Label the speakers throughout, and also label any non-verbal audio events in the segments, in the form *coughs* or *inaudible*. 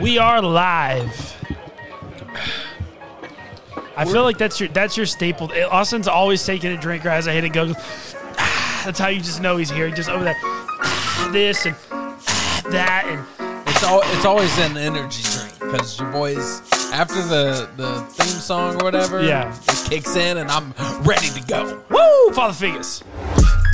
Speaker 1: We are live. I feel like that's your that's your staple. Austin's always taking a drink as I hit it go. "Ah," *sighs* That's how you just know he's here. Just over that, "Ah," *sighs* this and "Ah," *sighs* that and
Speaker 2: It's all it's always an energy drink because your boys after the the theme song or whatever,
Speaker 1: Yeah.
Speaker 2: it kicks in and I'm ready to go.
Speaker 1: woo, Father Figures.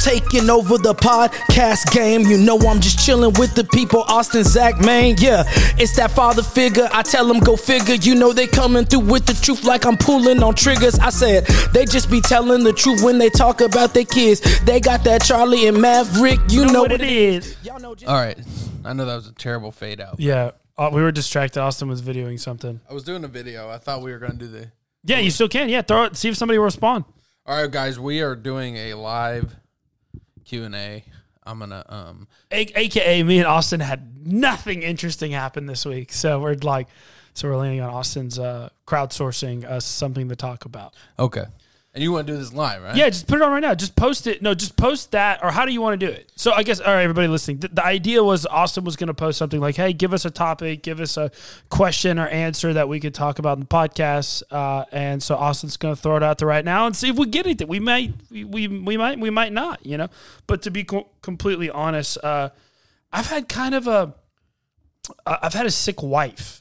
Speaker 3: Taking over the podcast game. You know I'm just chilling with the people. Austin, Zach, man, yeah. It's that father figure. I tell them go figure. You know they coming through with the truth like I'm pulling on triggers. I said they just be telling the truth when they talk about their kids. They got that Charlie and Maverick. You know,
Speaker 1: what it is.
Speaker 3: Y'all know just
Speaker 2: All right, I know that was a terrible fade out.
Speaker 1: Yeah, uh, we were distracted. Austin was videoing something.
Speaker 2: I was doing a video. I thought we were gonna do the.
Speaker 1: Yeah, you still can. Yeah, throw it. See if somebody will respond.
Speaker 2: All right, guys, we are doing a live Q and A. I'm gonna um.
Speaker 1: A- AKA me and Austin had nothing interesting happen this week, so we're like, so we're leaning on Austin's uh, crowdsourcing us something to talk about.
Speaker 2: Okay, and you want to do this live, right?
Speaker 1: Yeah, just put it on right now. Just post it. No, just post that. Or how do you want to do it? So I guess all right, everybody listening. The, the idea was Austin was going to post something like, "Hey, give us a topic, give us a question or answer that we could talk about in the podcast." Uh, and so Austin's going to throw it out there right now and see if we get anything. We might, we, we, we might, we might not. You know, but to be co- completely honest, uh, I've had kind of a, I've had a sick wife.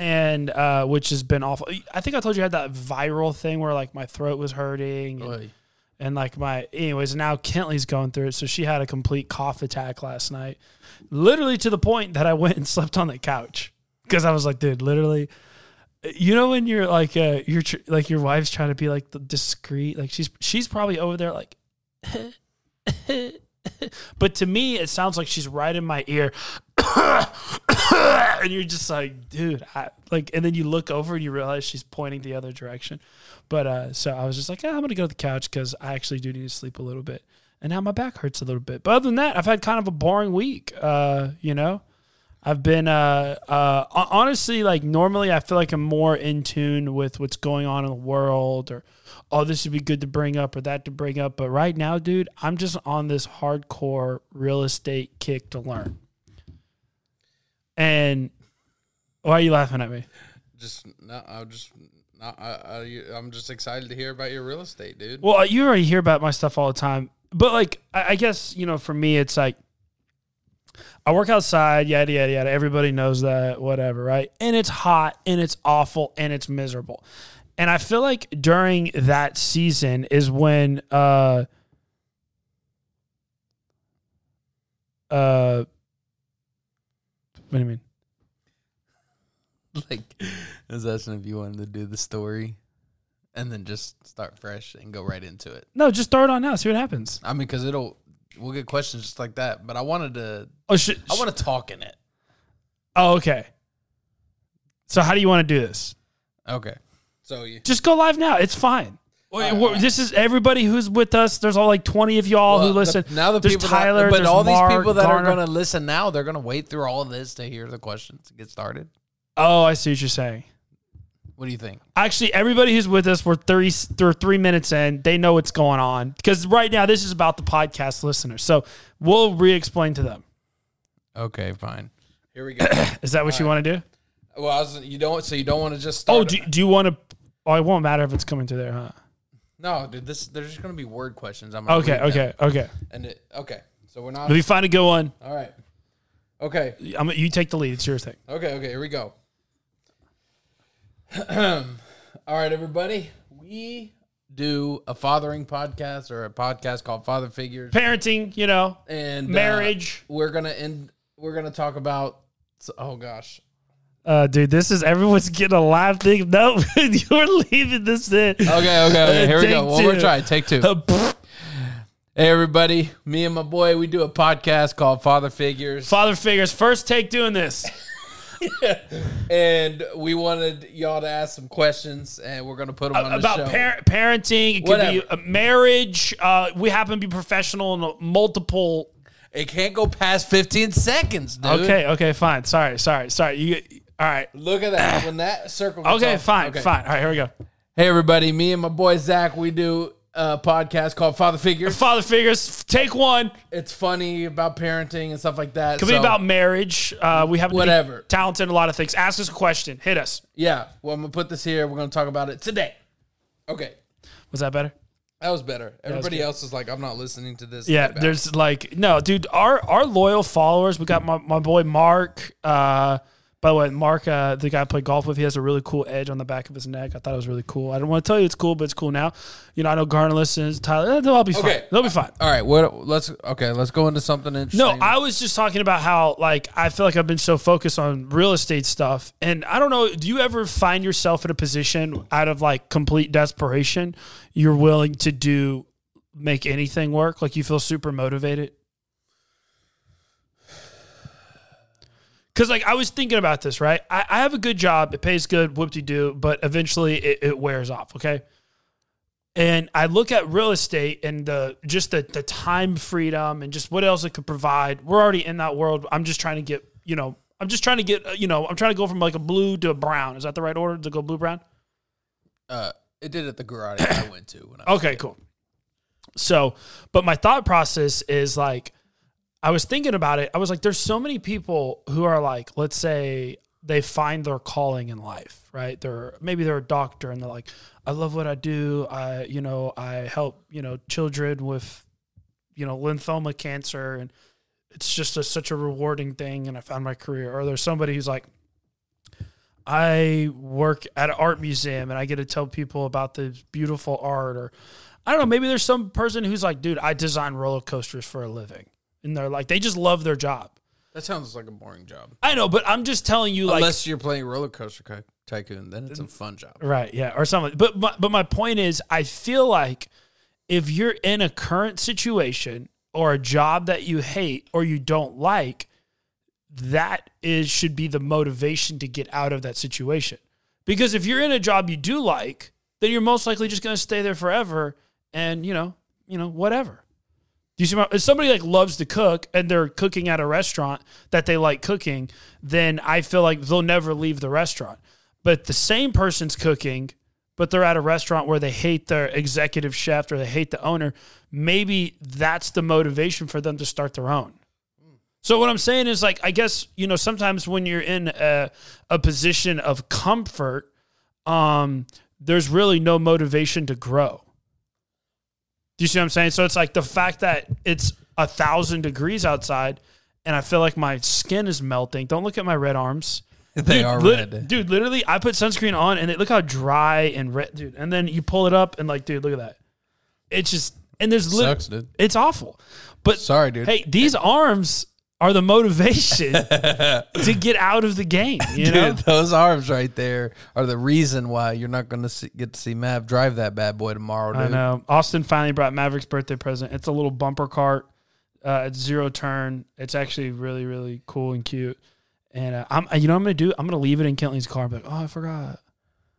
Speaker 1: And uh, which has been awful. I think I told you I had that viral thing where like my throat was hurting. and-
Speaker 2: Oy.
Speaker 1: and like my anyways now Kentley's going through it so she had a complete cough attack last night literally to the point that I went and *laughs* slept on the couch because I was like dude literally you know when you're like uh you're tr- like your wife's trying to be like the discreet like she's she's probably over there like *laughs* but to me it sounds like she's right in my ear *coughs* and you're just like dude I, like and then you look over and you realize she's pointing the other direction. But uh so i was just like "Ah, i'm gonna go to the couch because i actually do need to sleep a little bit. And now my back hurts a little bit. But other than that i've had kind of a boring week uh you know? I've been uh uh honestly like normally I feel like I'm more in tune with what's going on in the world or oh this would be good to bring up or that to bring up. But right now dude I'm just on this hardcore real estate kick to learn. And why are you laughing at me?
Speaker 2: Just no, I'm just not. I, I, I'm just excited to hear about your real estate, dude.
Speaker 1: Well, you already hear about my stuff all the time, but like I, I guess you know, for me, it's like I work outside, yada yada yada. Everybody knows that, whatever, right? And it's hot, and it's awful, and it's miserable. And I feel like during that season is when uh uh what do you mean? *laughs*
Speaker 2: like, I was asking if you wanted to do the story, and then just start fresh and go right into it.
Speaker 1: No, just throw it on now. See what happens.
Speaker 2: I mean, because it'll we'll get questions just like that. But I wanted to.
Speaker 1: Oh, sh-
Speaker 2: I want to talk in it.
Speaker 1: Oh, okay. So how do you want to do this?
Speaker 2: Okay. So you.
Speaker 1: just go live now. It's fine.
Speaker 2: Right,
Speaker 1: We're-
Speaker 2: all right.
Speaker 1: This is everybody who's with us. There's all like 20 of y'all
Speaker 2: Well,
Speaker 1: who
Speaker 2: the-
Speaker 1: listen.
Speaker 2: now the
Speaker 1: there's
Speaker 2: people,
Speaker 1: Tyler,
Speaker 2: that, but
Speaker 1: there's
Speaker 2: all
Speaker 1: Mark,
Speaker 2: these people that
Speaker 1: Garner.
Speaker 2: are going to listen now, they're going to wait through all of this to hear the questions and get started.
Speaker 1: Oh, I see what you're saying.
Speaker 2: What do you think?
Speaker 1: Actually, everybody who's with us, we're 30, they're three minutes in. They know what's going on because right now this is about the podcast listeners. So we'll re-explain to them.
Speaker 2: Okay, fine. Here we go. *coughs*
Speaker 1: Is that what you want to do?
Speaker 2: well, I was, you don't. So you don't want to just oh, start.
Speaker 1: Oh, do, do you want to? Oh, it won't matter if it's coming through there, huh?
Speaker 2: No, dude. This there's just going to be word questions. I'm gonna
Speaker 1: Okay,
Speaker 2: read them.
Speaker 1: okay, okay.
Speaker 2: And it, okay, so we're not.
Speaker 1: Let me find a good one.
Speaker 2: all right. Okay.
Speaker 1: I'm, you take the lead. It's your thing.
Speaker 2: Okay, okay, here we go. *clears throat* All right, everybody. We do a fathering podcast or a podcast called Father Figures,
Speaker 1: Parenting, you know,
Speaker 2: and uh,
Speaker 1: marriage.
Speaker 2: we're gonna end. We're gonna talk about. Oh gosh.
Speaker 1: Uh, dude, this is everyone's getting a live thing. No, *laughs* you're leaving this in.
Speaker 2: Okay, okay, okay. Here we
Speaker 1: Take
Speaker 2: go. One more
Speaker 1: two.
Speaker 2: try. Take two.
Speaker 1: Uh. *laughs*
Speaker 2: Hey, everybody. Me and my boy, we do a podcast called Father Figures,
Speaker 1: Father figures, first take doing this. *laughs*
Speaker 2: and we wanted y'all to ask some questions, and we're gonna put them on the
Speaker 1: About
Speaker 2: show.
Speaker 1: par- parenting, it could be
Speaker 2: Whatever.
Speaker 1: a marriage. Uh, we happen to be professional in multiple.
Speaker 2: it can't go past 15 seconds, dude.
Speaker 1: Okay, okay, fine. Sorry, sorry, sorry. You all right?
Speaker 2: Look at that. *sighs* when that circle. gets
Speaker 1: Okay,
Speaker 2: off-
Speaker 1: fine,
Speaker 2: okay.
Speaker 1: fine. All right, here we go.
Speaker 2: Hey everybody, me and my boy Zach, we do a podcast called Father Figures.
Speaker 1: Father figures, take one.
Speaker 2: It's funny about parenting and stuff like that.
Speaker 1: Could be about marriage. Uh, we have
Speaker 2: Whatever.
Speaker 1: talented in a lot of things. Ask us a question. Hit us.
Speaker 2: Yeah. Well, I'm gonna put this here. We're gonna talk about it today. Okay.
Speaker 1: Was that better?
Speaker 2: That was better. Everybody
Speaker 1: good.
Speaker 2: else is like, I'm not listening to this.
Speaker 1: Yeah, there's like no, dude. Our our loyal followers. We got my, my boy Mark. Uh, by the way, Mark, uh, the guy I play golf with, he has a really cool edge on the back of his neck. I thought it was really cool. I don't want to tell you it's cool, but it's cool now. You know, I know Garner listens. Tyler, eh, they'll all be fine. They'll be fine.
Speaker 2: All right. What? Let's. Okay. Let's go into something interesting.
Speaker 1: No, I was just talking about how like I feel like I've been so focused on real estate stuff, and I don't know. Do you ever find yourself in a position out of like complete desperation, you're willing to do make anything work? Like you feel super motivated. Because like I was thinking about this, right? I, I have a good job, it pays good, whoop de doo, but eventually it, it wears off. Okay. And I look at real estate and the just the the time freedom and just what else it could provide. We're already in that world. I'm just trying to get, you know, I'm just trying to get, uh, you know, I'm trying to go from like a blue to a brown. Is that the right order to go blue brown?
Speaker 2: Uh, it did at the garage I went to when I.
Speaker 1: Okay, cool. So, but my thought process is like, I was thinking about it. I was like, there's so many people who are like, let's say they find their calling in life, right? They're maybe they're a doctor and they're like, I love what I do. I, you know, I help, you know, children with, you know, lymphoma cancer and it's just a, such a rewarding thing. And I found my career. Or there's somebody who's like, I work at an art museum and I get to tell people about the beautiful art or I don't know, maybe there's some person who's like, dude, I design roller coasters for a living. And they're like, they just love their job.
Speaker 2: That sounds like a boring job.
Speaker 1: I know, but I'm just telling you, like,
Speaker 2: Unless you're playing roller coaster Ty- tycoon, then it's a fun job.
Speaker 1: right, yeah, or something. But my, but my point is, I feel like if you're in a current situation or a job that you hate or you don't like, that is should be the motivation to get out of that situation. Because if you're in a job you do like, then you're most likely just going to stay there forever, and you know, you know, whatever. You see? My, if somebody like loves to cook and they're cooking at a restaurant that they like cooking, then I feel like they'll never leave the restaurant. But the same person's cooking, but they're at a restaurant where they hate their executive chef or they hate the owner. Maybe that's the motivation for them to start their own. So what I'm saying is like I guess you know sometimes when you're in a, a position of comfort, um, there's really no motivation to grow. Do you see what I'm saying? So it's like the fact that it's a thousand degrees outside, and I feel like my skin is melting. Don't look at my red arms. *laughs*
Speaker 2: They
Speaker 1: Dude,
Speaker 2: are red.
Speaker 1: dude. Literally, I put sunscreen on, and it, look how dry and red, dude. And then you pull it up, and like, dude, look at that. It's just, and there's lit-
Speaker 2: Sucks, dude.
Speaker 1: It's awful. But
Speaker 2: Sorry, dude.
Speaker 1: hey, these arms are the motivation *laughs* to get out of the game. You know,
Speaker 2: those arms right there are the reason why you're not going to get to see Mav drive that bad boy tomorrow, dude.
Speaker 1: I know. Austin finally brought Maverick's birthday present. It's a little bumper cart. Uh, it's zero turn. It's actually really, really cool and cute. And uh, I'm, you know, what I'm gonna do. I'm gonna leave it in Kentley's car. But oh, I forgot.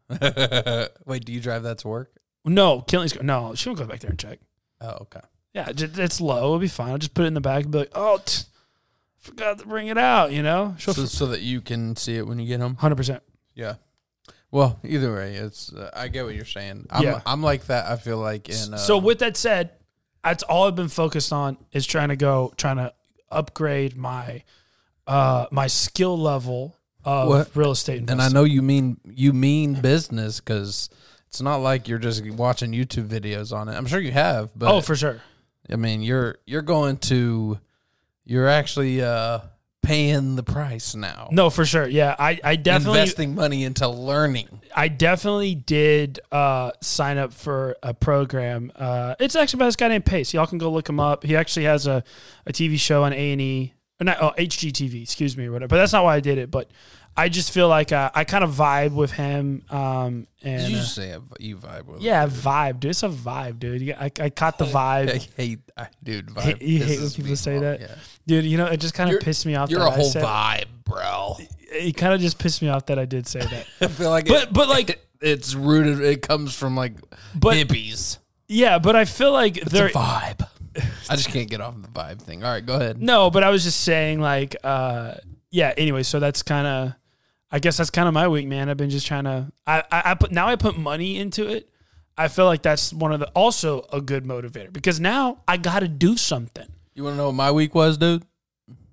Speaker 1: *laughs*
Speaker 2: Wait, do you drive that to work?
Speaker 1: No, Kentley's car. No, she won't go back there and check.
Speaker 2: Oh, okay.
Speaker 1: Yeah, it's low. It'll be fine. I'll just put it in the back and be like, oh, t- forgot to bring it out. You know, she'll
Speaker 2: So, so that you can see it when you get home.
Speaker 1: hundred percent.
Speaker 2: Yeah. Well, either way, it's uh, I get what you're saying. I'm,
Speaker 1: Yeah.
Speaker 2: I'm like that. I feel like in uh,
Speaker 1: So with that said, that's all I've been focused on is trying to go, trying to upgrade my uh my skill level of
Speaker 2: What?
Speaker 1: real estate investing.
Speaker 2: and I know you mean you mean business because it's not like you're just watching YouTube videos on it. I'm sure you have, but
Speaker 1: oh, for sure.
Speaker 2: I mean you're you're going to you're actually uh paying the price now.
Speaker 1: No, for sure. Yeah, I, I definitely
Speaker 2: investing money into learning.
Speaker 1: I definitely did uh, sign up for a program. Uh, it's actually by this guy named Pace. Y'all can go look him up. He actually has a, a TV show on A and E, or not oh, HGTV, excuse me, or whatever. But that's not why I did it. But I just feel like uh, I kind of vibe with him. Um, and
Speaker 2: Did you
Speaker 1: uh,
Speaker 2: just say you vibe with?
Speaker 1: yeah, vibe, dude. It's a vibe, dude. You- I, I caught the *laughs* vibe.
Speaker 2: I hate, I, dude. Vibe
Speaker 1: you hate when people say that?
Speaker 2: Yeah.
Speaker 1: Dude, you know, it just kind of pissed me off.
Speaker 2: You're
Speaker 1: that
Speaker 2: a
Speaker 1: I
Speaker 2: whole
Speaker 1: said-
Speaker 2: vibe, bro.
Speaker 1: It kind of just pissed me off that I did say that. *laughs*
Speaker 2: I feel like,
Speaker 1: But-
Speaker 2: it,
Speaker 1: but, like- *laughs*
Speaker 2: it's rooted. It comes from like
Speaker 1: But-
Speaker 2: hippies.
Speaker 1: yeah, but I feel like
Speaker 2: It's
Speaker 1: there.
Speaker 2: a vibe. I just can't get off the vibe thing. All right, go ahead.
Speaker 1: No, but I was just saying, like, uh, yeah. Anyway, so that's kind of, I guess that's kind of my week, man. I've been just trying to, I, I, I put now I put money into it. I feel like that's one of the also a good motivator because now I got to do something.
Speaker 2: You want to know what my week was, dude?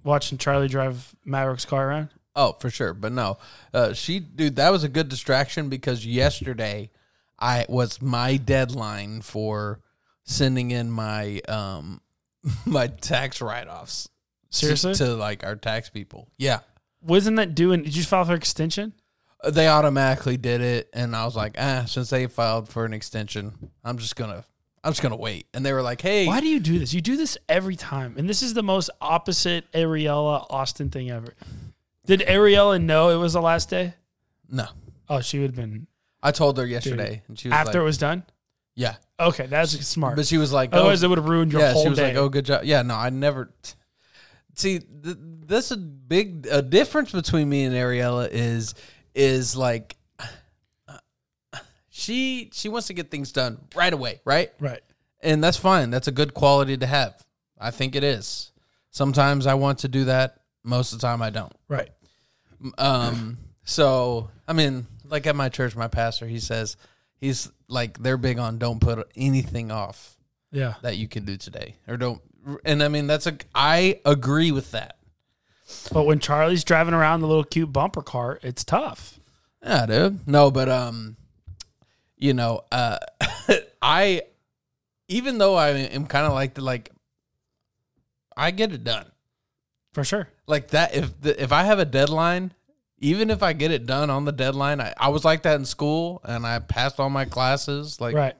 Speaker 1: Watching Charlie drive Maverick's car around.
Speaker 2: Oh, for sure. But no, uh, she, dude, that was a good distraction because yesterday I was my deadline for sending in my um *laughs* my tax write offs.
Speaker 1: Seriously?
Speaker 2: to, like our tax people. Yeah,
Speaker 1: Wasn't that doing? Did you file for extension?
Speaker 2: Uh, they automatically did it, and I was like, ah, since they filed for an extension, I'm just gonna, I'm just gonna wait. And they were like, hey,
Speaker 1: Why do you do this? You do this every time, and this is the most opposite Ariella Austin thing ever. Did Ariella know it was the last day?
Speaker 2: no?
Speaker 1: Oh, she would have been
Speaker 2: I told her yesterday, and she was
Speaker 1: after it
Speaker 2: like,
Speaker 1: was done.
Speaker 2: yeah,
Speaker 1: Okay, that's smart.
Speaker 2: but she was like, oh,
Speaker 1: Otherwise, it would have ruined your
Speaker 2: yeah,
Speaker 1: whole
Speaker 2: she was
Speaker 1: day.
Speaker 2: like, "Oh, good job." Yeah, no, I never. See, th- this a big a difference between me and Ariella is is like she she wants to get things done right away, right?
Speaker 1: right.
Speaker 2: And that's fine. That's a good quality to have. I think it is. Sometimes I want to do that. Most of the time, I don't.
Speaker 1: Right.
Speaker 2: Um. So I mean, like at my church, my pastor he says he's like they're big on don't put anything off
Speaker 1: Yeah.
Speaker 2: that you can do today or don't and i mean that's a i agree with that
Speaker 1: But when Charlie's driving around the little cute bumper car, it's tough.
Speaker 2: yeah dude no but um you know uh *laughs* i even though i am kind of like the like i get it done
Speaker 1: For sure.
Speaker 2: like that if the, if i have a deadline even if i get it done on the deadline I, I was like that in school and i passed all my classes like
Speaker 1: Right.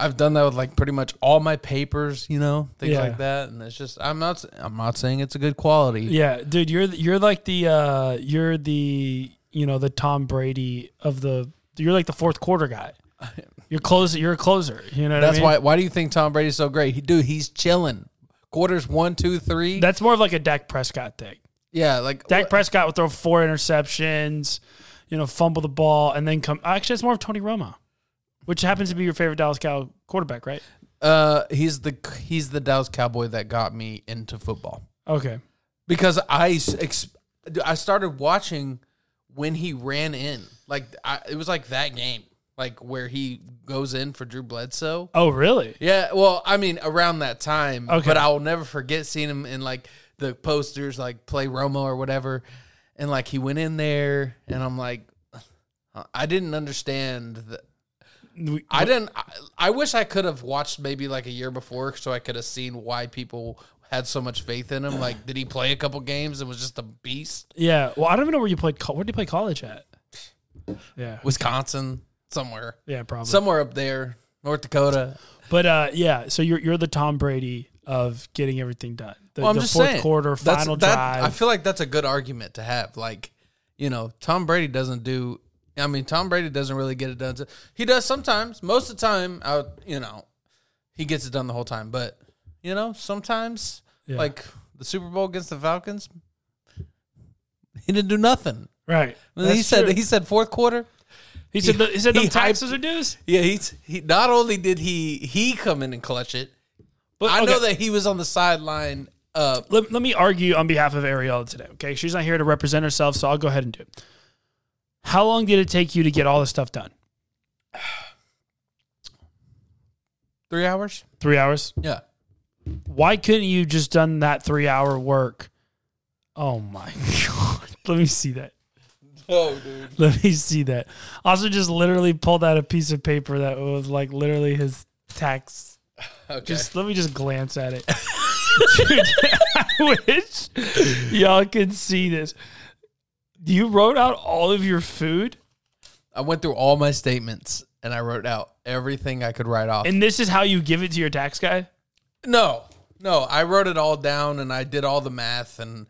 Speaker 2: I've done that with like pretty much all my papers, you know, things
Speaker 1: Yeah.
Speaker 2: like that. And it's just I'm not I'm not saying it's a good quality.
Speaker 1: Yeah, dude, you're you're like the uh you're the you know the Tom Brady of the you're like the fourth quarter guy. *laughs* You're closer. You're a closer. You know what
Speaker 2: That's
Speaker 1: I mean?
Speaker 2: why why do you think Tom Brady's so great? He dude, he's chilling. Quarters one, two, three.
Speaker 1: That's more of like a Dak Prescott thing.
Speaker 2: yeah, like
Speaker 1: Dak Prescott would throw four interceptions, you know, fumble the ball, and then come. Actually, it's more of Tony Romo, which happens to be your favorite Dallas Cow quarterback, right?
Speaker 2: uh he's the he's the Dallas Cowboy that got me into football.
Speaker 1: Okay.
Speaker 2: Because I ex, I started watching when he ran in. Like I, it was like that game. Like where he goes in for Drew Bledsoe.
Speaker 1: Oh, really?
Speaker 2: Yeah, well, I mean, around that time.
Speaker 1: Okay.
Speaker 2: But I'll never forget seeing him in like the posters, like play Romo or whatever, and like he went in there, and I'm like, I didn't understand that.
Speaker 1: We-
Speaker 2: I didn't. I, I wish I could have watched maybe like a year before, so I could have seen why people had so much faith in him. Like, did he play a couple games and was just a beast?
Speaker 1: Yeah. Well, I don't even know where you played. co- Where did you play college at? Yeah.
Speaker 2: Wisconsin, somewhere,
Speaker 1: Yeah, probably.
Speaker 2: somewhere up there, North Dakota.
Speaker 1: But uh, yeah, so you're you're the Tom Brady of getting everything done. The,
Speaker 2: Well, I'm
Speaker 1: the
Speaker 2: just
Speaker 1: fourth
Speaker 2: saying.
Speaker 1: quarter, final
Speaker 2: that-
Speaker 1: drive.
Speaker 2: I feel like that's a good argument to have. Like, you know, Tom Brady doesn't do. I mean, Tom Brady doesn't really get it done. He does sometimes. Most of the time, out. You know, he gets it done the whole time. But you know, sometimes,
Speaker 1: Yeah.
Speaker 2: like the Super Bowl against the Falcons, he didn't do nothing.
Speaker 1: right.
Speaker 2: he said
Speaker 1: true.
Speaker 2: he said fourth quarter.
Speaker 1: he said the, he said
Speaker 2: he
Speaker 1: the
Speaker 2: hyped-
Speaker 1: taxes are dues.
Speaker 2: Yeah, he's he. Not only did he he come in and clutch it, but I know that he was on the sideline. Uh,
Speaker 1: Let, let me argue on behalf of Ariella today. Okay, she's not here to represent herself, so I'll go ahead and do it. How long did it take you to get all this stuff done?
Speaker 2: three hours.
Speaker 1: Three hours.
Speaker 2: Yeah.
Speaker 1: Why couldn't you just done that three hour work? Oh my *laughs* god! Let me see that.
Speaker 2: Oh, dude.
Speaker 1: Let me see that. Also, just literally pulled out a piece of paper that was like literally his tax.
Speaker 2: Okay.
Speaker 1: Just let me just glance at it. *laughs* Dude, *laughs* I wish y'all could see this. You wrote out all of your food,
Speaker 2: I went through all my statements and I wrote out everything I could write off.
Speaker 1: and this is how you give it to your tax guy.
Speaker 2: no, no, I wrote it all down and I did all the math and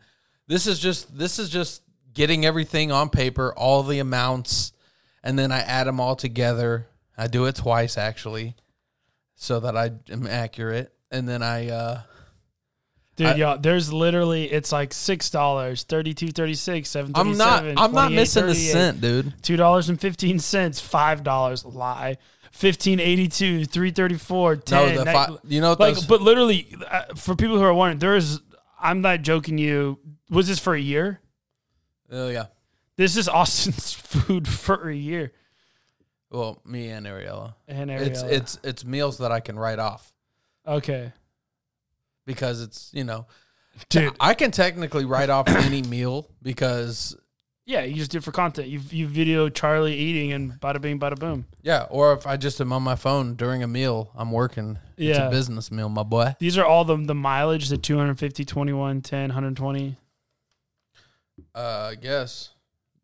Speaker 2: this is just this is just getting everything on paper, all the amounts, and then I add them all together. I do it twice actually, so that I am accurate, and then I uh
Speaker 1: Dude,
Speaker 2: I-
Speaker 1: y'all, there's literally it's like six dollars, thirty two, thirty six, seven.
Speaker 2: I'm not I'm not missing a cent, dude.
Speaker 1: Two dollars and fifteen cents, five dollars. Lie. Fifteen eighty two, three thirty four, ten.
Speaker 2: the
Speaker 1: nine-
Speaker 2: fi- you know
Speaker 1: like,
Speaker 2: those-
Speaker 1: but literally, uh, for people who are wondering, there is. I'm not joking. You was this for a year?
Speaker 2: Oh yeah.
Speaker 1: This is *laughs* Austin's food for a year.
Speaker 2: Well, me and Ariella.
Speaker 1: And ariella
Speaker 2: It's it's it's meals that I can write off
Speaker 1: okay,
Speaker 2: because it's you know
Speaker 1: dude.
Speaker 2: I can technically write off *coughs* any meal because
Speaker 1: Yeah, you just do it for content. You you video Charlie eating and bada bing, bada boom.
Speaker 2: yeah, or if I just am on my phone during a meal, I'm working. It's
Speaker 1: Yeah.
Speaker 2: a business meal, my boy.
Speaker 1: These are all the the mileage, the 250, 21, 10, 120.
Speaker 2: Uh, I guess,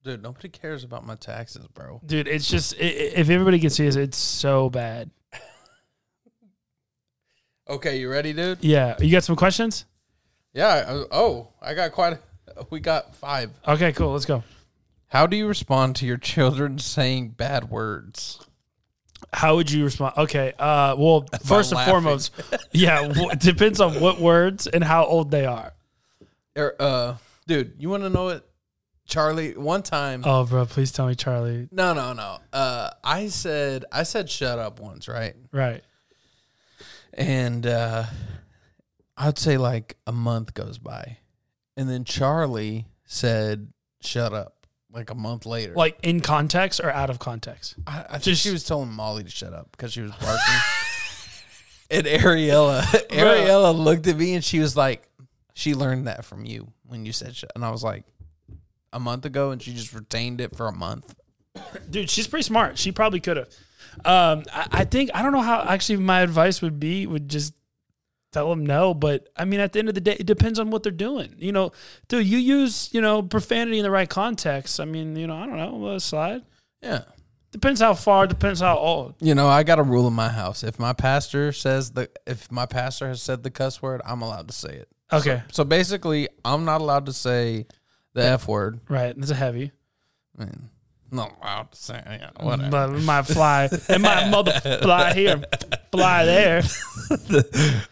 Speaker 2: dude, nobody cares about my taxes, bro.
Speaker 1: Dude, it's just i i- if everybody can see this, it's so bad.
Speaker 2: Okay, you ready, dude?
Speaker 1: Yeah, you got some questions?
Speaker 2: Yeah. Oh, I got quite. A, *laughs* we got five.
Speaker 1: Okay, cool. Let's go.
Speaker 2: How do you respond to your *laughs* children saying bad words?
Speaker 1: How would you respond? Okay. Uh, well, *laughs* first and foremost, yeah, w- it depends on what words and how old they are.
Speaker 2: Er, uh, dude, you want to know it? Charlie? One time,
Speaker 1: Oh, bro, please tell me, Charlie.
Speaker 2: no, no, no. Uh, I said, I said, shut up once, right?
Speaker 1: Right.
Speaker 2: And uh, I'd say like a month goes by, and then Charlie said, "Shut up." Like a month later,
Speaker 1: Like in context or out of context?
Speaker 2: I, I think she was telling Molly to shut up because she was barking. *laughs* and Ariella, *laughs* Ariella looked at me and she was like, "She learned that from you when you said shut." And I was like, "A month ago," and she just retained it for a month.
Speaker 1: Dude, she's pretty smart. She probably could have. Um, I, I think I don't know how actually my advice would be would just tell them no. But I mean, at the end of the day, it depends on what they're doing. You know, dude, you use you know profanity in the right context. I mean, you know, I don't know, a slide.
Speaker 2: Yeah.
Speaker 1: Depends how far. Depends how old.
Speaker 2: You know, I got a rule in my house. If my pastor says the, if my pastor has said the cuss word, I'm allowed to say it.
Speaker 1: Okay,
Speaker 2: So basically, I'm not allowed to say the f word.
Speaker 1: right. That's a heavy.
Speaker 2: I allowed to say yeah, whatever.
Speaker 1: But it might fly. It might *laughs* mother fly here, fly there. *laughs*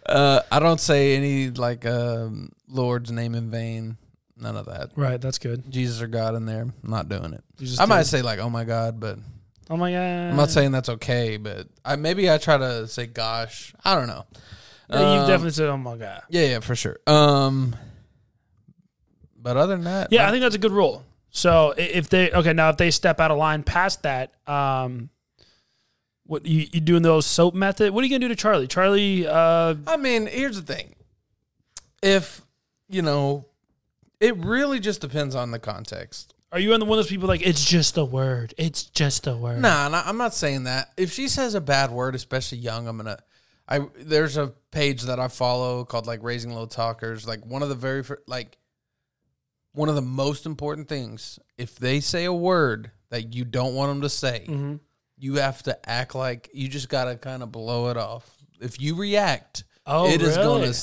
Speaker 2: Uh, I don't say any like um, Lord's name in vain. None of that.
Speaker 1: Right. That's good.
Speaker 2: Jesus or God in there. I'm not doing it.
Speaker 1: You just
Speaker 2: I might
Speaker 1: did.
Speaker 2: say like, oh my God, but
Speaker 1: Oh my god.
Speaker 2: I'm not saying that's okay. But I maybe I try to say gosh. I don't know.
Speaker 1: Yeah, you
Speaker 2: Um,
Speaker 1: definitely said, "Oh my god."
Speaker 2: Yeah, yeah, for sure. Um, but other than that,
Speaker 1: Yeah, I think that's a good rule. So if they okay now if they step out of line past that, um, what you, you doing those soap method? What are you gonna do to Charlie? Charlie, uh,
Speaker 2: I mean, here's the thing. If, you know, it really just depends on the context.
Speaker 1: are you on the one of those people like it's just a word? It's just a word.
Speaker 2: Nah, nah, I'm not saying that. If she says a bad word, especially young, I'm gonna. I there's a page that I follow called like Raising Low Talkers. Like one of the very fir- like one of the most important things. If they say a word that you don't want them to say,
Speaker 1: Mhm.
Speaker 2: you have to act like you just gotta kind of blow it off. If you react,
Speaker 1: Oh,
Speaker 2: it is
Speaker 1: really?
Speaker 2: gonna.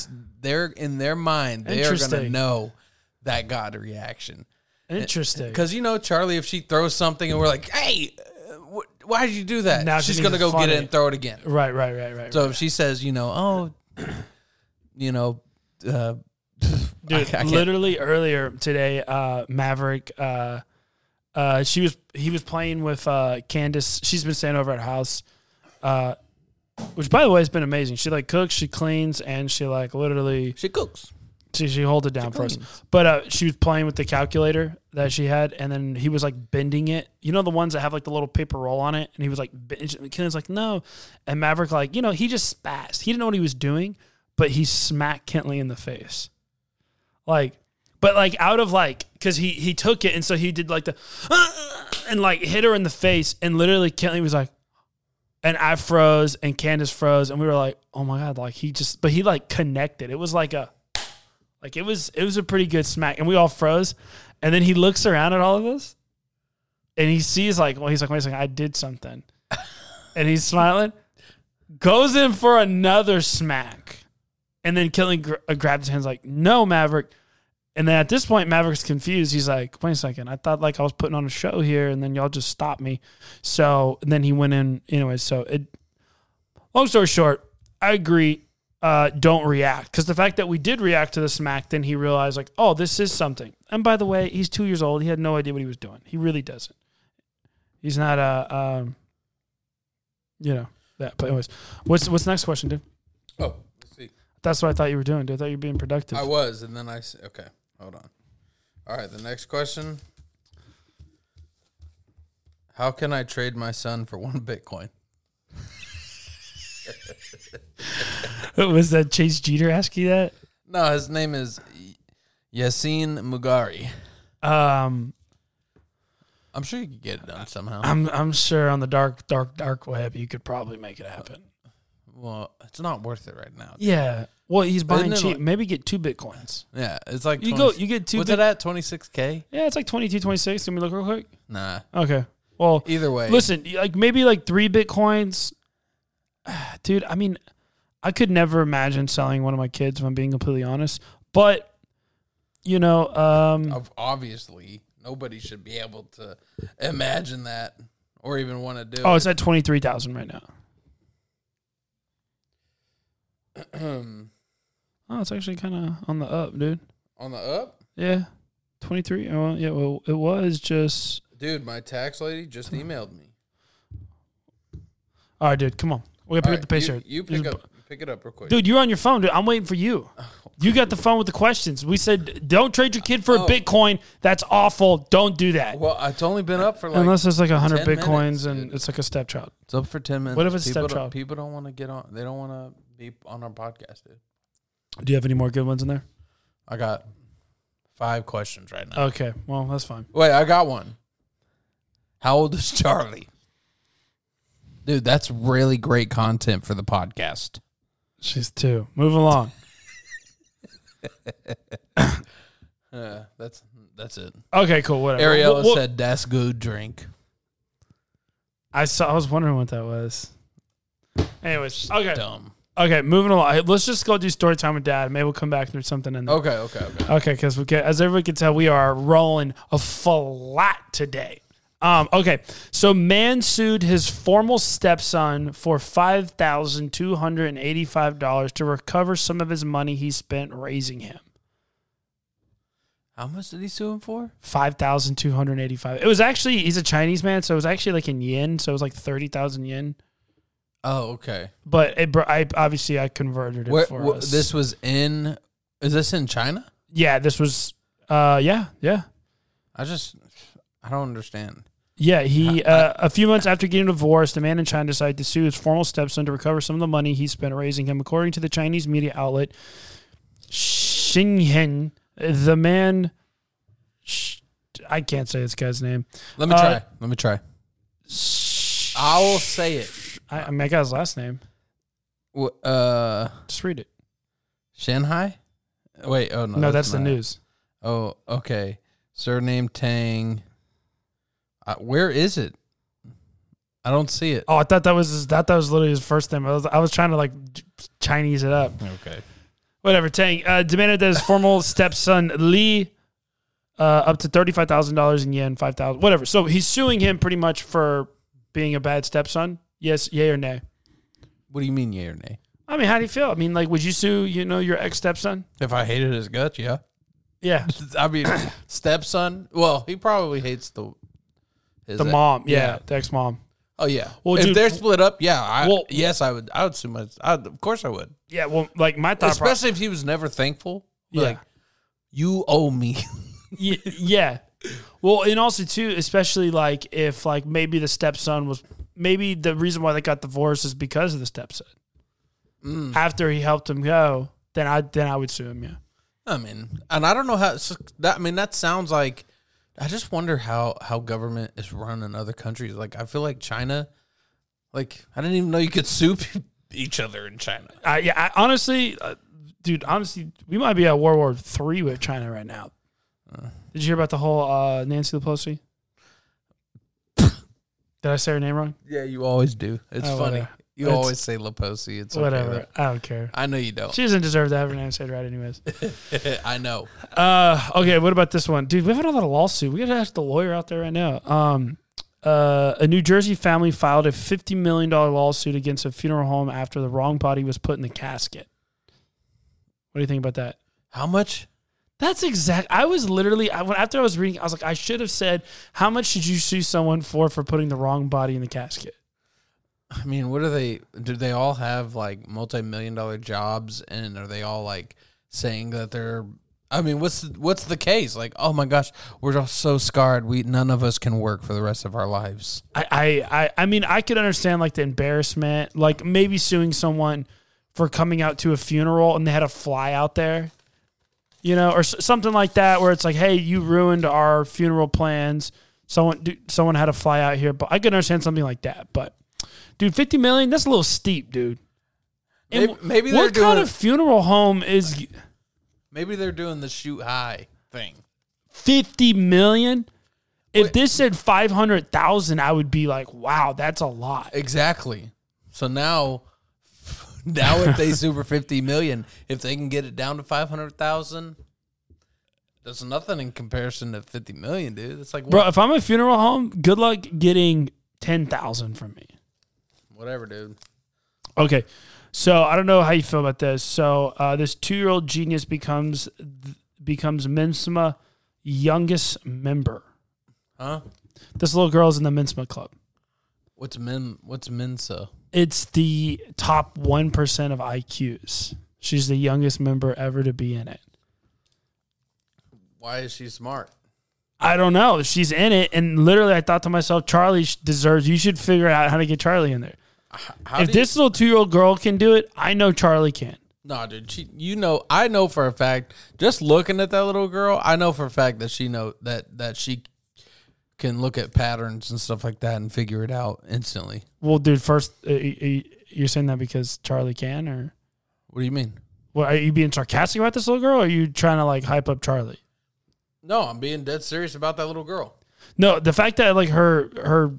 Speaker 2: They're in their mind. They are gonna know that got a reaction.
Speaker 1: Interesting.
Speaker 2: Because you know, Charlie, if she throws something and we're like, "Hey, uh, wh- why did you do that?"
Speaker 1: Now
Speaker 2: she's gonna go
Speaker 1: it's
Speaker 2: get it and throw it again.
Speaker 1: Right, right, right, right.
Speaker 2: So if she says, you know, oh, *clears throat* you know, uh,
Speaker 1: Dude,
Speaker 2: I can't-
Speaker 1: literally earlier today, uh, Maverick, uh, uh, she was he was playing with uh, Candace. She's been staying over at her house, uh, which by the way has been amazing. She like cooks, she cleans, and she like literally
Speaker 2: she cooks.
Speaker 1: she she holds it down for us. But uh, she was playing with the calculator that she had, and then he was like bending it. You know the ones that have like the little paper roll on it, and he was like, Ken's like no, and Maverick like you know he just spazzed. He didn't know what he was doing, but he smacked Kentley in the face, like, but like out of like because he he took it, and so he did like the and like hit her in the face, and literally Kentley was like. And I froze, and Candace froze, and we were like, "Oh my god!" Like he just, but he like connected. It was like a, like it was it was a pretty good smack, and we all froze. And then he looks around at all of us, and he sees like, well, he's like, wait a second, I did something, and he's smiling. Goes in for another smack, and then Killing gr- uh, grabs his hands like, no, Maverick. And then at this point, Maverick's confused. He's like, wait a second, I thought like I was putting on a show here, and then y'all just stopped me. So then he went in anyway. So it. Long story short, I agree uh, don't react because the fact that we did react to the smack, then he realized like, oh, this is something. And by the way, he's two years old. He had no idea what he was doing. He really doesn't. He's not a, um, you know that. But anyways, what's what's the next question, dude?
Speaker 2: Oh.
Speaker 1: That's what I thought you were doing, dude. I thought you were being productive.
Speaker 2: I was, and then I s- okay. Hold on. All right, the next question. How can I trade my son for one Bitcoin? *laughs*
Speaker 1: Was that Chase Jeter asking that?
Speaker 2: No, his name is Yassine Mugari.
Speaker 1: Um,
Speaker 2: I'm sure you could get it done somehow.
Speaker 1: I'm I'm sure on the dark dark dark web you could probably make it happen.
Speaker 2: Well, it's not worth it right now.
Speaker 1: Yeah. Well, he's buying
Speaker 2: Isn't it
Speaker 1: cheap.
Speaker 2: like-
Speaker 1: Maybe get two bitcoins.
Speaker 2: Yeah, it's like
Speaker 1: You
Speaker 2: 20
Speaker 1: go. You get two.
Speaker 2: What's
Speaker 1: Bit-
Speaker 2: it at? 26k?
Speaker 1: yeah, it's like 22, 26. Let me look real quick.
Speaker 2: Nah.
Speaker 1: Okay. Well,
Speaker 2: Either way,
Speaker 1: listen, like maybe like three bitcoins, *sighs* dude. I mean, I could never imagine selling one of my kids. If I'm being completely honest, but you know, um,
Speaker 2: Ob- obviously nobody should be able to imagine that or even want to do it.
Speaker 1: oh,
Speaker 2: it.
Speaker 1: it's at twenty three thousand right now. *clears throat* Oh, it's actually kind of on the up, dude.
Speaker 2: on the up,
Speaker 1: Yeah, twenty three. Oh, yeah. Well, it was just.
Speaker 2: dude. My tax lady just emailed me.
Speaker 1: All right, dude. Come on. We gotta pick
Speaker 2: All
Speaker 1: up the pace
Speaker 2: you,
Speaker 1: here.
Speaker 2: you pick up, pick it up real quick.
Speaker 1: Dude, you're on your phone, dude. I'm waiting for you. *laughs* Oh, you got the phone with the questions. We said don't trade your kid for a
Speaker 2: Oh.
Speaker 1: Bitcoin. That's awful. Don't do that.
Speaker 2: Well, it's only been up for like
Speaker 1: Unless it's like a hundred bitcoins
Speaker 2: minutes,
Speaker 1: and it's like a stepchild.
Speaker 2: it's up for ten minutes.
Speaker 1: What if it's
Speaker 2: people
Speaker 1: stepchild?
Speaker 2: Don't, people don't want to get on. They don't want to be on our podcast, dude.
Speaker 1: Do you have any more good ones in there?
Speaker 2: I got five questions right now.
Speaker 1: Okay, well that's fine.
Speaker 2: Wait, I got one. How old is Charlie? Dude, that's really great content for the podcast.
Speaker 1: She's two. Move along.
Speaker 2: Yeah, *laughs* *coughs* uh, that's that's it.
Speaker 1: Okay, cool. Whatever.
Speaker 2: Ariella
Speaker 1: Well, well,
Speaker 2: said that's good drink.
Speaker 1: I saw. I was wondering what that was. Anyways, okay,
Speaker 2: Dumb.
Speaker 1: Okay. Moving along. Let's just go do story time with dad. Maybe we'll come back and there's something in there.
Speaker 2: Okay, okay, okay.
Speaker 1: Okay, because we get, as everybody can tell, we are rolling a flat today. Um, okay, so man sued his formal stepson for five thousand two hundred and eighty-five dollars to recover some of his money he spent raising him.
Speaker 2: How much did he sue him for?
Speaker 1: Five thousand two hundred eighty-five. It was actually he's a Chinese man, so it was actually like in yen, so it was like thirty thousand yen.
Speaker 2: Oh, okay.
Speaker 1: But it, br- I obviously I converted it
Speaker 2: Where,
Speaker 1: for
Speaker 2: wh-
Speaker 1: us.
Speaker 2: this was in. Is this in China?
Speaker 1: yeah, this was, uh, yeah, yeah.
Speaker 2: I just, I don't understand.
Speaker 1: Yeah, he uh, a few months after getting divorced, a man in China decided to sue his former stepson to recover some of the money he spent raising him. According to the Chinese media outlet Xinjiang, the man, sh- I can't say this guy's name.
Speaker 2: Let me
Speaker 1: Uh,
Speaker 2: try. Let me try. I will say it.
Speaker 1: I, I mean, I got his last name.
Speaker 2: Wh- Uh,
Speaker 1: Just read it.
Speaker 2: Shanghai. Wait. Oh no.
Speaker 1: No, that's, the
Speaker 2: not
Speaker 1: news.
Speaker 2: Oh, okay. Surname Tang. Uh, where is it? I don't see it.
Speaker 1: Oh, I thought that was his, that. That was literally his first name. I was I was trying to like Chinese it up.
Speaker 2: Okay.
Speaker 1: Whatever. Tang uh, demanded that his formal *laughs* stepson Lee uh, up to thirty five thousand dollars in yen, five thousand, whatever. So he's suing him pretty much for being a bad stepson. Yes, yay or nay?
Speaker 2: What do you mean, yay or nay?
Speaker 1: I mean, how do you feel? I mean, like, would you sue you know your ex stepson?
Speaker 2: If I hated his guts, yeah.
Speaker 1: Yeah, *laughs*
Speaker 2: I mean, *coughs* stepson. Well, he probably hates the his
Speaker 1: the
Speaker 2: ex-
Speaker 1: mom. Yeah, the ex mom.
Speaker 2: Oh yeah.
Speaker 1: Well,
Speaker 2: if
Speaker 1: dude-
Speaker 2: they're split up, yeah. I,
Speaker 1: Well-
Speaker 2: yes, I would. I would sue my. I, of course, I would.
Speaker 1: Yeah, well, like my thought.
Speaker 2: Especially if he was never thankful.
Speaker 1: Yeah.
Speaker 2: Like, you owe me. *laughs*
Speaker 1: Ye- yeah. Well, and also too, especially like if like maybe the stepson was maybe the reason why they got divorced is because of the stepson.
Speaker 2: Mm.
Speaker 1: After he helped him go, then I then I would sue him. Yeah.
Speaker 2: I mean, and I don't know how that. I mean, that sounds like. I just wonder how how government is run in other countries. Like, I feel like China. Like, I didn't even know you could sue *laughs* each other in China.
Speaker 1: I, yeah. I, honestly, uh, dude. Honestly, we might be at World War Three with China right now. Did you hear about the whole uh, Nancy Pelosi? Did I say her name wrong?
Speaker 2: Yeah, you always do. It's
Speaker 1: Oh,
Speaker 2: funny.
Speaker 1: whatever.
Speaker 2: You
Speaker 1: It's-
Speaker 2: always say Laposi. It's
Speaker 1: Whatever.
Speaker 2: though.
Speaker 1: I don't care.
Speaker 2: I know you don't.
Speaker 1: She doesn't deserve to have her name said right, anyways. *laughs*
Speaker 2: I know.
Speaker 1: Uh, okay, what about this one, dude? We've had a lot of lawsuit. We gotta ask the lawyer out there right now. Um, uh, a New Jersey family filed a fifty million dollar lawsuit against a funeral home after the wrong body was put in the casket. What do you think about that?
Speaker 2: How much?
Speaker 1: That's exact. I was literally I, after I was reading, I was like, I should have said, how much should you sue someone for for putting the wrong body in the casket?
Speaker 2: I mean, what are they? Do they all have like multi-million dollar jobs, and are they all like saying that they're I mean, what's the, what's the case? Like, oh my gosh, we're all so scarred. We none of us can work for the rest of our lives.
Speaker 1: I, I, I, I mean, I could understand like the embarrassment, like maybe suing someone for coming out to a funeral and they had a fly out there, you know, or s- something like that, where it's like, hey, you ruined our funeral plans. Someone, dude, someone had to fly out here, but I could understand something like that. But, dude, fifty million, that's a little steep, dude. And
Speaker 2: Maybe, maybe they're
Speaker 1: what kind of funeral home is
Speaker 2: maybe they're doing the shoot high thing.
Speaker 1: fifty million? If this said five hundred thousand, I would be like, wow, that's a lot.
Speaker 2: Exactly. So now, *laughs* now if they super fifty million, if they can get it down to five hundred thousand, that's nothing in comparison to fifty million, dude. It's like
Speaker 1: Bro, if I'm a funeral home, good luck getting ten thousand from me.
Speaker 2: whatever, dude.
Speaker 1: Okay, so I don't know how you feel about this. So uh, this two-year-old genius becomes becomes Mensa youngest member.
Speaker 2: Huh?
Speaker 1: This little girl's in the Mensa club.
Speaker 2: What's min? What's Mensa?
Speaker 1: It's the top one percent of IQs. She's the youngest member ever to be in it.
Speaker 2: Why is she smart?
Speaker 1: I don't know. She's in it, and literally, I thought to myself, Charlie deserves. You should figure out how to get Charlie in there.
Speaker 2: How
Speaker 1: if
Speaker 2: do you-
Speaker 1: this little two-year-old girl can do it, I know Charlie can.
Speaker 2: No, dude. She, you know, I know for a fact. Just looking at that little girl, I know for a fact that she know that that she can look at patterns and stuff like that and figure it out instantly.
Speaker 1: Well, dude, first uh, y- y- you're saying that because Charlie can, or
Speaker 2: What do you mean?
Speaker 1: what? Are you being sarcastic about this little girl? Or are you trying to like hype up Charlie?
Speaker 2: No, I'm being dead serious about that little girl.
Speaker 1: No, the fact that like her her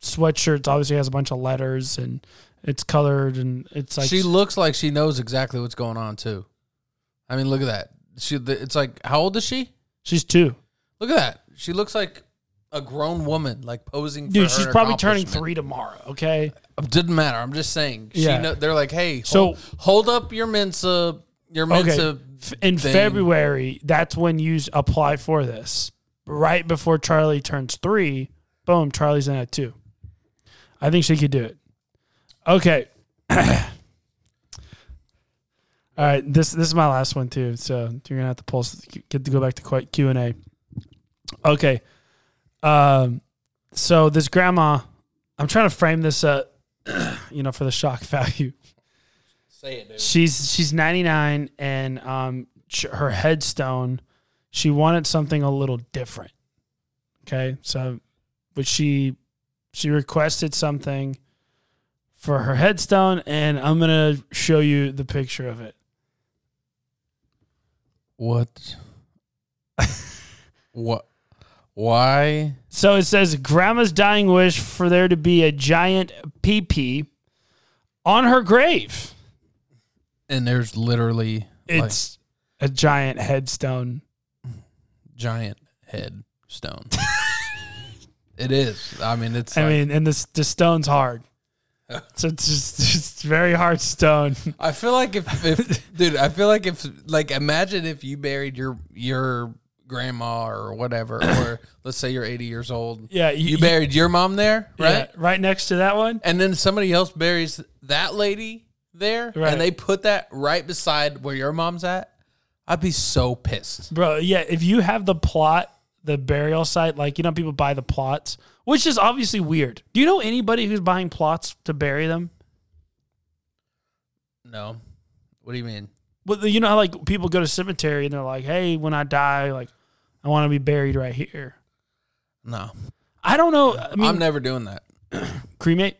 Speaker 1: sweatshirt obviously has a bunch of letters and it's colored and it's like
Speaker 2: she looks like she knows exactly what's going on too. I mean, look at that. She, it's like, how old is she?
Speaker 1: she's two,
Speaker 2: Look at that. She looks like a grown woman, like posing. For
Speaker 1: dude. She's probably turning three tomorrow. Okay,
Speaker 2: It didn't matter. I'm just saying. She
Speaker 1: Yeah.
Speaker 2: know, they're like, hey,
Speaker 1: So-
Speaker 2: hold, hold up your Mensa, your Mensa.
Speaker 1: okay. In
Speaker 2: thing.
Speaker 1: February, that's when you apply for this. Right before Charlie turns three, boom, Charlie's in at two. I think she could do it. Okay. *clears throat* All right, this this is my last one too. So you're gonna have to pulse get to go back to Q and A. Okay. Um. So this grandma, I'm trying to frame this up, *clears throat* you know, for the shock value
Speaker 2: Say it, dude.
Speaker 1: she's she's 99 and um sh- her headstone she wanted something a little different okay so but she she requested something for her headstone and i'm gonna show you the picture of it
Speaker 2: What? *laughs* what? Why?
Speaker 1: so it says grandma's dying wish for there to be a giant pp on her grave
Speaker 2: And there's literally
Speaker 1: it's a giant headstone
Speaker 2: giant head stone. *laughs* it is. I mean, it's.
Speaker 1: i
Speaker 2: like-
Speaker 1: mean and this the stone's hard so it's just just very hard stone
Speaker 2: I feel like if, if dude, I feel like if like imagine if you buried your your grandma or whatever, *coughs* or let's say you're 80 years old.
Speaker 1: Yeah,
Speaker 2: you,
Speaker 1: you-
Speaker 2: buried your mom there, right?
Speaker 1: Yeah, right next to that one.
Speaker 2: And then somebody else buries that lady there,
Speaker 1: Right.
Speaker 2: and they put that right beside where your mom's at. I'd be so pissed.
Speaker 1: Bro, yeah, if you have the plot, the burial site, like you know people buy the plots, which is obviously weird. Do you know anybody who's buying plots to bury them?
Speaker 2: No, what do you mean?
Speaker 1: Well, you know how like people go to cemetery and they're like, "Hey, when I die, like I want to be buried right here."
Speaker 2: No,
Speaker 1: I don't know. I mean,
Speaker 2: I'm never doing that. *clears throat*
Speaker 1: cremate.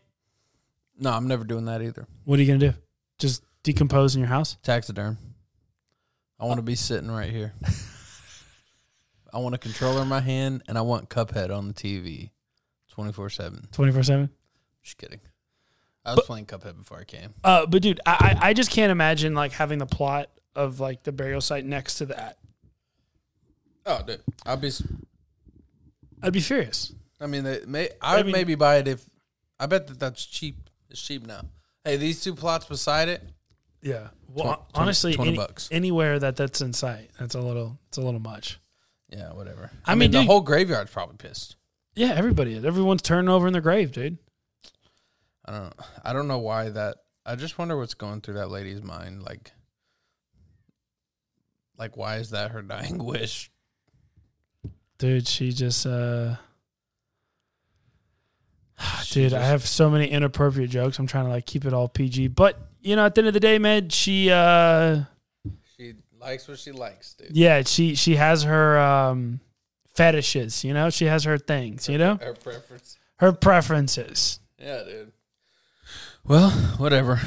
Speaker 2: No, I'm never doing that either.
Speaker 1: What are you gonna do? Just decompose in your house?
Speaker 2: Taxiderm. I want to be sitting right here. *laughs* I want a controller in my hand, and I want Cuphead on the TV, twenty four seven.
Speaker 1: Twenty four seven.
Speaker 2: Just kidding. I was playing Cuphead before I came.
Speaker 1: Uh, but dude, I I I just can't imagine like having the plot of like the burial site next to that.
Speaker 2: Oh, dude, I'll be.
Speaker 1: I'd be furious.
Speaker 2: I mean, they may, I would
Speaker 1: mean-
Speaker 2: maybe buy it if. I bet that that's cheap. It's cheap now. Hey, these two plots beside it.
Speaker 1: Yeah. Well,
Speaker 2: Twen-
Speaker 1: honestly,
Speaker 2: 20
Speaker 1: any-
Speaker 2: bucks.
Speaker 1: anywhere that that's in sight, that's a little, it's a little much.
Speaker 2: Yeah, whatever.
Speaker 1: I
Speaker 2: I,
Speaker 1: mean,
Speaker 2: mean, the
Speaker 1: dude-
Speaker 2: whole graveyard's probably pissed.
Speaker 1: Yeah, everybody is. Everyone's turning over in their grave, dude.
Speaker 2: I don't. I don't know why that. I just wonder what's going through that lady's mind. Like, Like, why is that her dying *laughs* wish?
Speaker 1: Dude, she just uh *sighs* Dude, I have so many inappropriate jokes. I'm trying to like keep it all PG. But, you know, at the end of the day, man, she uh
Speaker 2: She likes what she likes, dude.
Speaker 1: yeah, she she has her um fetishes, you know? She has her things, you know?
Speaker 2: Her preference.
Speaker 1: Her preferences.
Speaker 2: Yeah, dude. Well, whatever.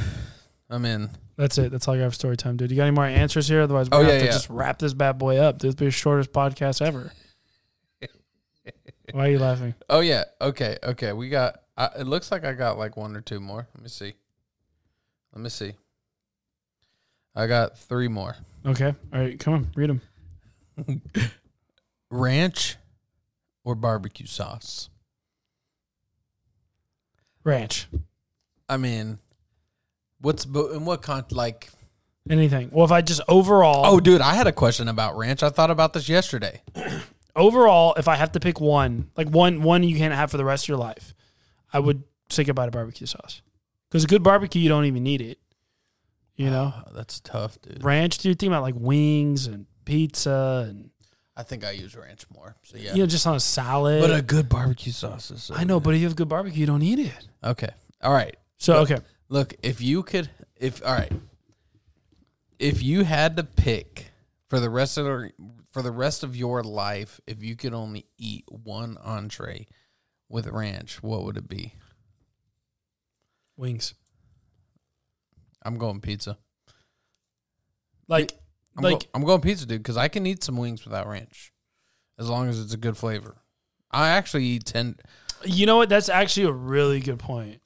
Speaker 2: I'm in.
Speaker 1: That's it. That's all I got for story time, dude. You got any more answers here? Otherwise, we're
Speaker 2: Oh,
Speaker 1: gonna
Speaker 2: yeah,
Speaker 1: have to
Speaker 2: yeah.
Speaker 1: just wrap this bad boy up. This will be the shortest podcast ever. *laughs* Why are you laughing?
Speaker 2: Oh yeah. Okay. Okay. We got. I, it looks like I got like one or two more. Let me see. Let me see. I got three more.
Speaker 1: Okay. All right, come on, read them. *laughs*
Speaker 2: Ranch or barbecue sauce.
Speaker 1: Ranch.
Speaker 2: I mean, what's in what con like?
Speaker 1: Anything. Well, if I just overall
Speaker 2: Oh, dude, I had a question about ranch. I thought about this yesterday. *clears throat*
Speaker 1: overall, if I have to pick one, like one one you can't have for the rest of your life, I would say goodbye to barbecue sauce. Because a good barbecue, you don't even need it. You know,
Speaker 2: Oh, that's tough, dude.
Speaker 1: ranch. Dude, think about like wings and pizza and
Speaker 2: I think I use ranch more. So yeah,
Speaker 1: you know just on a salad.
Speaker 2: but a good barbecue sauce is. So
Speaker 1: I know, but if you have good barbecue, you don't need it.
Speaker 2: okay, all right.
Speaker 1: So
Speaker 2: But-
Speaker 1: okay,
Speaker 2: Look, if you could, if all right, if you had to pick for the rest of the, for the rest of your life, if you could only eat one entree with ranch, what would it be?
Speaker 1: wings.
Speaker 2: I'm going pizza.
Speaker 1: Like
Speaker 2: I'm
Speaker 1: like
Speaker 2: go- I'm going pizza, dude, because I can eat some wings without ranch, as long as it's a good flavor. I actually eat ten.
Speaker 1: you know what? That's actually a really good point.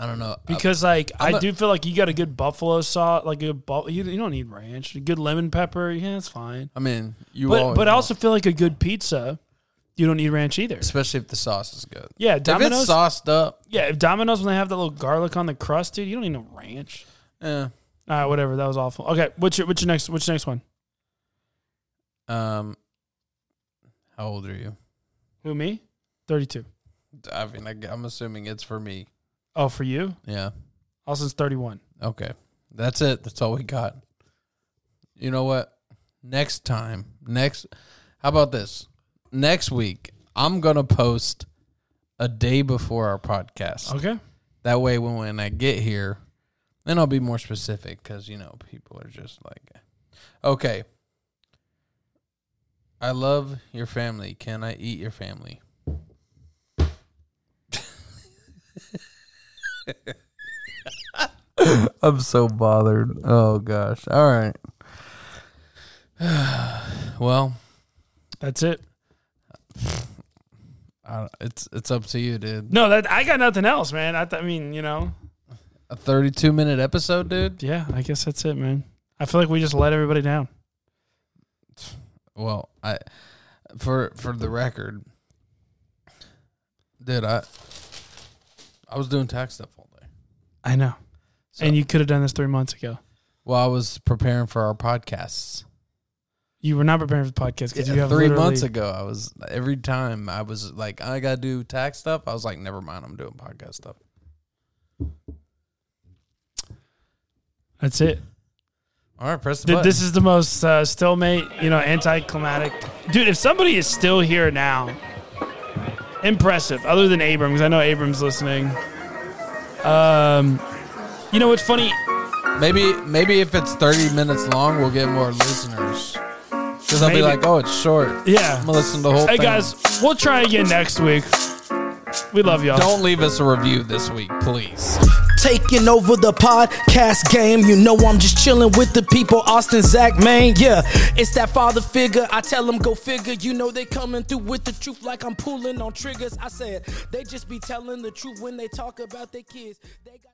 Speaker 2: I don't know
Speaker 1: Because like
Speaker 2: I'm
Speaker 1: I
Speaker 2: a-
Speaker 1: do feel like you got a good buffalo sauce, like a bu- you, you don't need ranch. A good lemon pepper, yeah, it's fine.
Speaker 2: I mean, you
Speaker 1: But but I also feel like a good pizza, you don't need ranch either.
Speaker 2: especially if the sauce is good.
Speaker 1: Yeah,
Speaker 2: If it's
Speaker 1: Domino's.
Speaker 2: sauced up,
Speaker 1: yeah, if Domino's when they have that little garlic on the crust, dude, you don't need no ranch.
Speaker 2: eh.
Speaker 1: All right, whatever. That was awful. Okay, what's your what's your next what's your next one?
Speaker 2: Um, how old are you?
Speaker 1: Who me? Thirty two.
Speaker 2: I mean, I, I'm assuming it's for me.
Speaker 1: Oh, for you?
Speaker 2: Yeah.
Speaker 1: Austin's thirty one.
Speaker 2: Okay. That's it. That's all we got. You know what? Next time, next, how about this? Next week, I'm going to post a day before our podcast.
Speaker 1: Okay.
Speaker 2: That way, when, when I get here, then I'll be more specific because, you know, people are just like, okay. I love your family. Can I eat your family? *laughs* I'm so bothered. Oh gosh. All right. *sighs* well,
Speaker 1: That's it.
Speaker 2: I, it's it's up to you, dude.
Speaker 1: No, that I got nothing else, man. I, th- I mean, you know,
Speaker 2: A 32 minute episode, dude.
Speaker 1: yeah. I guess that's it, man. I feel like we just let everybody down.
Speaker 2: Well, I for for the record, dude, I I was doing tax stuff all day.
Speaker 1: I know.
Speaker 2: So,
Speaker 1: and you could have done this three months ago.
Speaker 2: well, I was preparing for our podcasts.
Speaker 1: You were not preparing for the podcast because
Speaker 2: Yeah,
Speaker 1: you have
Speaker 2: three months ago, I was every time I was like, I gotta do tax stuff. I was like, never mind, I'm doing podcast stuff.
Speaker 1: That's it.
Speaker 2: All right, press the
Speaker 1: Th-
Speaker 2: button.
Speaker 1: This is the most uh, stalemate, you know, anticlimactic. Dude, if somebody is still here now, impressive. Other than Abram, because I know Abram's listening. Um, you know what's funny?
Speaker 2: maybe maybe if it's 30 minutes long, we'll get more listeners. Because I'll be
Speaker 1: Maybe.
Speaker 2: like, oh, it's short.
Speaker 1: Yeah.
Speaker 2: I'm gonna listen to the whole
Speaker 1: Hey
Speaker 2: thing.
Speaker 1: guys, we'll try again next week. We love y'all.
Speaker 2: don't leave us a review this week, please.
Speaker 3: Taking over the podcast game. You know I'm just chilling with the people. Austin, Zach, man, yeah. It's that father figure. I tell them go figure. You know they coming through with the truth like I'm pulling on triggers. I said they just be telling the truth when they talk about their kids. They got